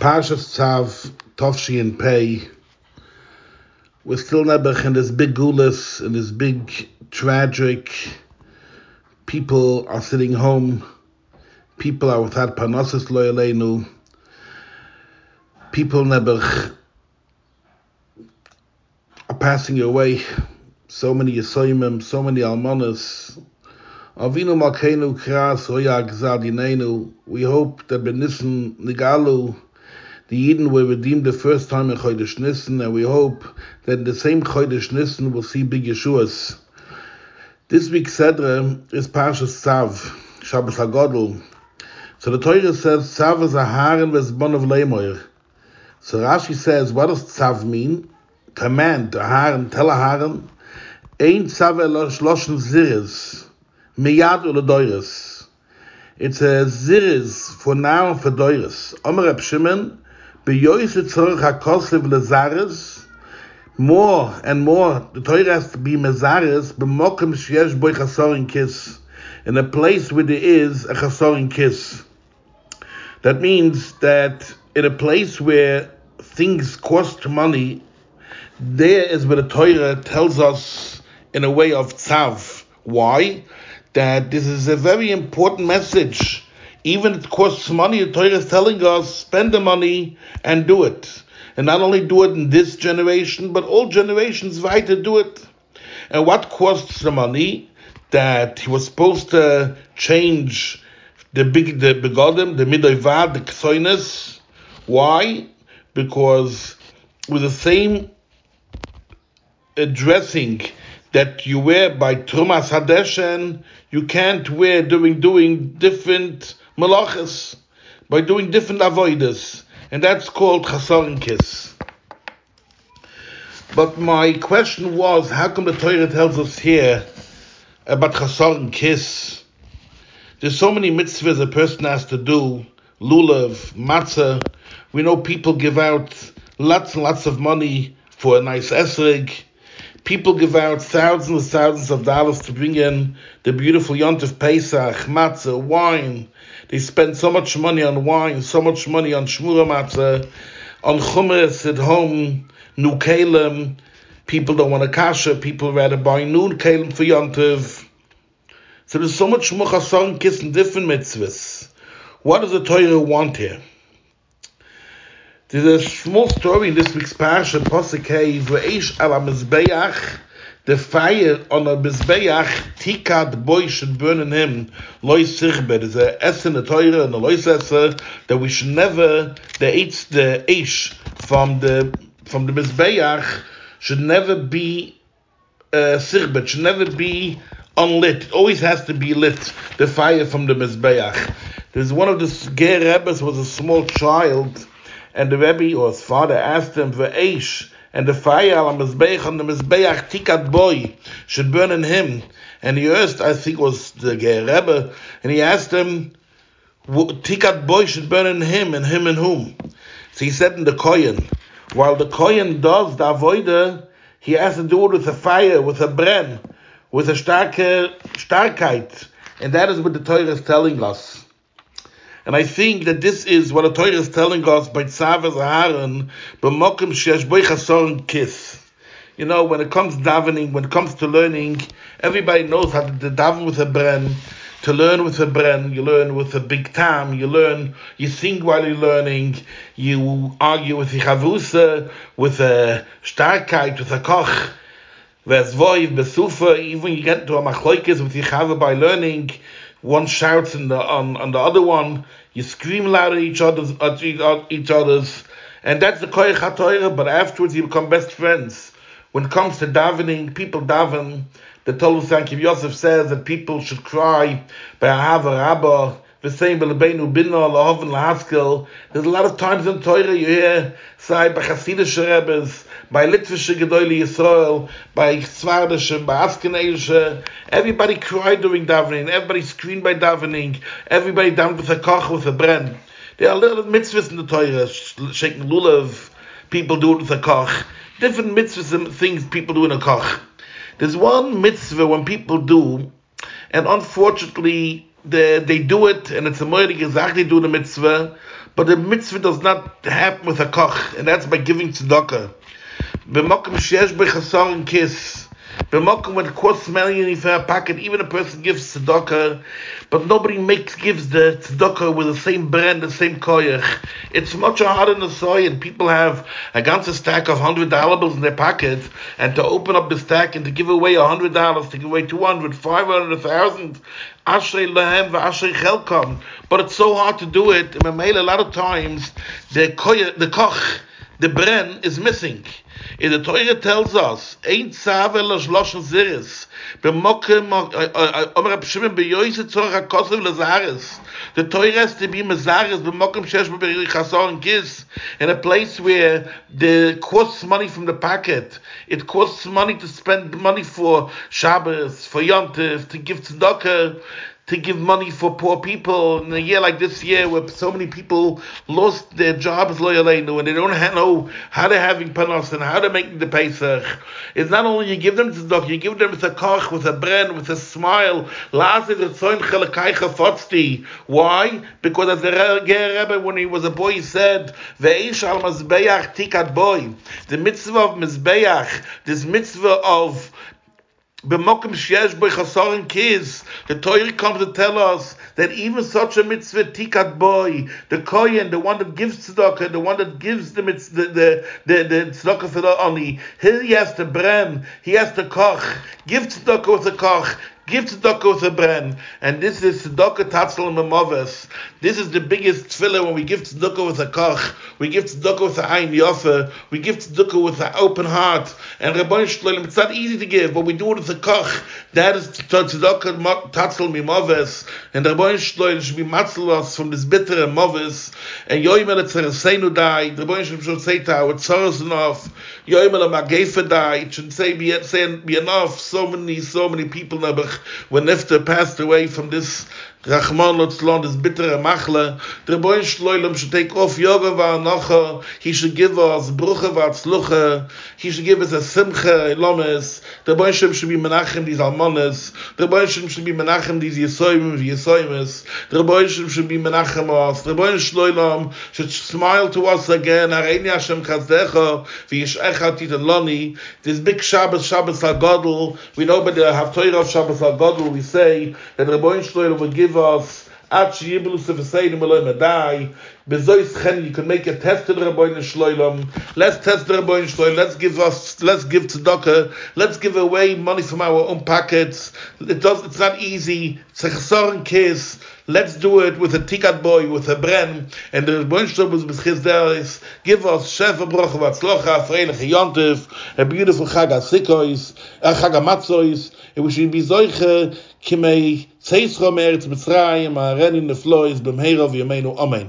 Parshas Tzav, Tovshi and Pei. We're still never in this big gulas, in this big tragic. People are sitting home. People are without panosis loyalenu. People never are passing away. So many Yisoyimim, so many Almanas. Avinu Malkeinu Kras Oya Gzadinenu. We hope that Benissen Nigalu the Yidden were redeemed the first time in Chodesh Nissen, and we hope that the same Chodesh Nissen we'll see big Yeshuas. This week's Sedra is Parshas Tzav, Shabbos HaGodel. So the Torah says, Tzav is a Haren Vesbon of Lemoir. So Rashi says, what does Tzav mean? Command, a Haren, tell a Haren, Ein Tzav elosh loshen ziris, miyad ule It's a ziris for now and for doiris. Omer Reb Shimon, more and more, the Torah has to be mezares, b'mokem sheyesh boi chasorin kiss, in a place where there is a chasorin kiss. That means that in a place where things cost money, there is where the Torah tells us in a way of tzav. Why? That this is a very important message even it costs money, the Torah is telling us, spend the money and do it. And not only do it in this generation, but all generations right to do it. And what costs the money? That he was supposed to change the big the begodim, the midoivad, the ksoinis. Why? Because with the same dressing that you wear by Trumas Hadeshen, you can't wear during doing different malachas by doing different avoiders, and that's called chasarin. But my question was, how come the Torah tells us here about chasarin kiss? There's so many mitzvahs a person has to do, lulav, matzah. We know people give out lots and lots of money for a nice esrig. People give out thousands and thousands of dollars to bring in the beautiful Yontif Pesach, matzah, wine, they spend so much money on wine, so much money on shmura matzah, on chumash at home, new kalim. People don't want a kasha. People rather buy new kalim for yontiv. So there's so much muchason kiss and different mitzvahs. What does the Torah want here? There's a small story in this week's parasha, Posek Hey, V'eish mizbeach, the fire on a Mizbeach, Tikat boy should burn in him, Loy Sichber, is a Essen, a Teure, and a Loy Sesser, that we should never, the eats the Eish from the, from the Mizbeach, should never be, uh, should never be unlit. It always has to be lit, the fire from the Mizbeach. There's one of the Ger Rebbes was a small child, and the Rebbe or his father asked him for Eish, and the fire on the Mizbeach on the Mizbeach Tikat Boy should burn in him. And he asked, I think was the Rebbe, and he asked him, Tikat Boy should burn in him, and him and whom? So he said in the Kohen, while the Kohen does the Avoide, he has to do it with a fire, with a bren, with a starke Starkheit. And that is what the Torah is telling us. And I think that this is what the Torah is telling us by Tzavaz Aharon, b'mokim shesh boi chasoron kiss. You know, when it comes davening, when it comes to learning, everybody knows how to daven with a bren. To learn with a bren, you learn with a big tam, you learn, you sing while you're learning, you argue with the chavusa, with a starkheit, with a koch, Vesvoiv, Besufa, even you get to a machloikis with Yechava by learning, one shouts in the, on, on the other one, you scream loud at each other's, uh, at uh, each other's, and that's the koyach hatoira, but afterwards you become best friends. When it comes to davening, people daven, the Toldos Yaakov Yosef says that people should cry by Ahava Rabbah, the same Lahaskel. There's a lot of times in Torah you hear, say, by Hasidish Rebbes, by Litvische Gedoli Yisrael, by Svardische, by Askenazische. Everybody cried during davening, everybody screamed by davening, everybody davened with a koch, with a bren. There are little mitzvahs in the Torah, shaking lulav, people do it with a koch. Different mitzvahs and things people do in a koch. There's one mitzvah when people do, and unfortunately, they, they do it, and it's a moedik exactly do the mitzvah, But the mitzvah does not happen with a koch, and that's by giving tzedakah. B'mokum sheyesh b'chasaron kis. B'mokum when it costs money for a packet, even a person gives tzedakah, but nobody makes gives the tzedakah with the same bren, the same koyach. It's much harder in the soil, and people have a ganze stack of hundred dollars in their pockets, and to open up the stack and to give away a hundred dollars, to give away two hundred, five hundred, thousand, ashrei lehem v'ashrei chelkom. But it's so hard to do it. In a lot of times, the koyach, the koch, the bren is missing. In the Torah tells us, Ein tzave lo shloshen ziris, b'mokem, omer apshimim b'yoyse tzorach ha-kosev lezaris. The Torah has to be mezaris, b'mokem shesh b'beri chasor and kiss, in a place where the costs money from the pocket. It costs money to spend money for Shabbos, for Yontif, to give tzedakah, to give money for poor people in a year like this year where so many people lost their jobs loyalenu and they don't know how to having panos and how to make the Pesach. It's not only you give them the tzedakah, you give them koch, with a bren, with a smile. Why? Because as the Rebbe, when he was a boy, he said, al tikat boy. The mitzvah of Mizbeach, this mitzvah of B'mokim sheyesh b'y chasarin kids, the Torah comes to tell us that even such a mitzvah tikat boy, the kohen, the one that gives tzedakah, the one that gives the mitzvah, the the the, tzedakah for the oni, he has to bren, he has to koch, give tzedakah with a koch, Give tzedakah with a bren, and this is tzedakah tatzel memaves. This is the biggest tefillah when we give tzedakah with a koch, we give tzedakah with a ayin yofa, we give tzedakah with an open heart. And Rabbi Shloim, it's not easy to give, but we do it with a koch. That is tzedakah tatzel memaves, and Rabbi Shloim should be matzel us from this bitter maves. And yoyim el tzeraseinu dai. Rabbi Shloim should say to our tzaras enough. Yoyim el magefa dai. It should say be, say be enough. So many, so many people nebach when Nifta passed away from this Rachman lo slon des bittere machle, der boyn shloilem shtek of yoga va nacha, he should give us bruche va sluche, he should give us a simche lomes, der boyn shem shbi menachem dis almanes, der boyn shem shbi menachem dis yesoim vi yesoimes, der boyn shem shbi menachem os, der boyn shloilem should smile to us again, arein ya shem kazdecha, vi ish echat dit loni, this big shabbos shabbos ha godel, we know by the haftorah of shabbos ha godel, we say der boyn shloilem would give us at shiblu sefesein meloy medai bezois chen you can make a test to the rabbi shloilom. Let's test the rabbi shloilom. Let's give us let's give tzedakah. Let's give away money from our own pockets. It does it's not easy. A chesaron case let's do it with a ticket boy with a bren and the rabbi shloilom was beschis there is give us shefa broch vatzlocha freilich yontif a beautiful chag asikois a chag amatzois it we should be zoiche kimei Zeis zu Mitzrayim, a ren in the flow is bim herav yemeinu amen.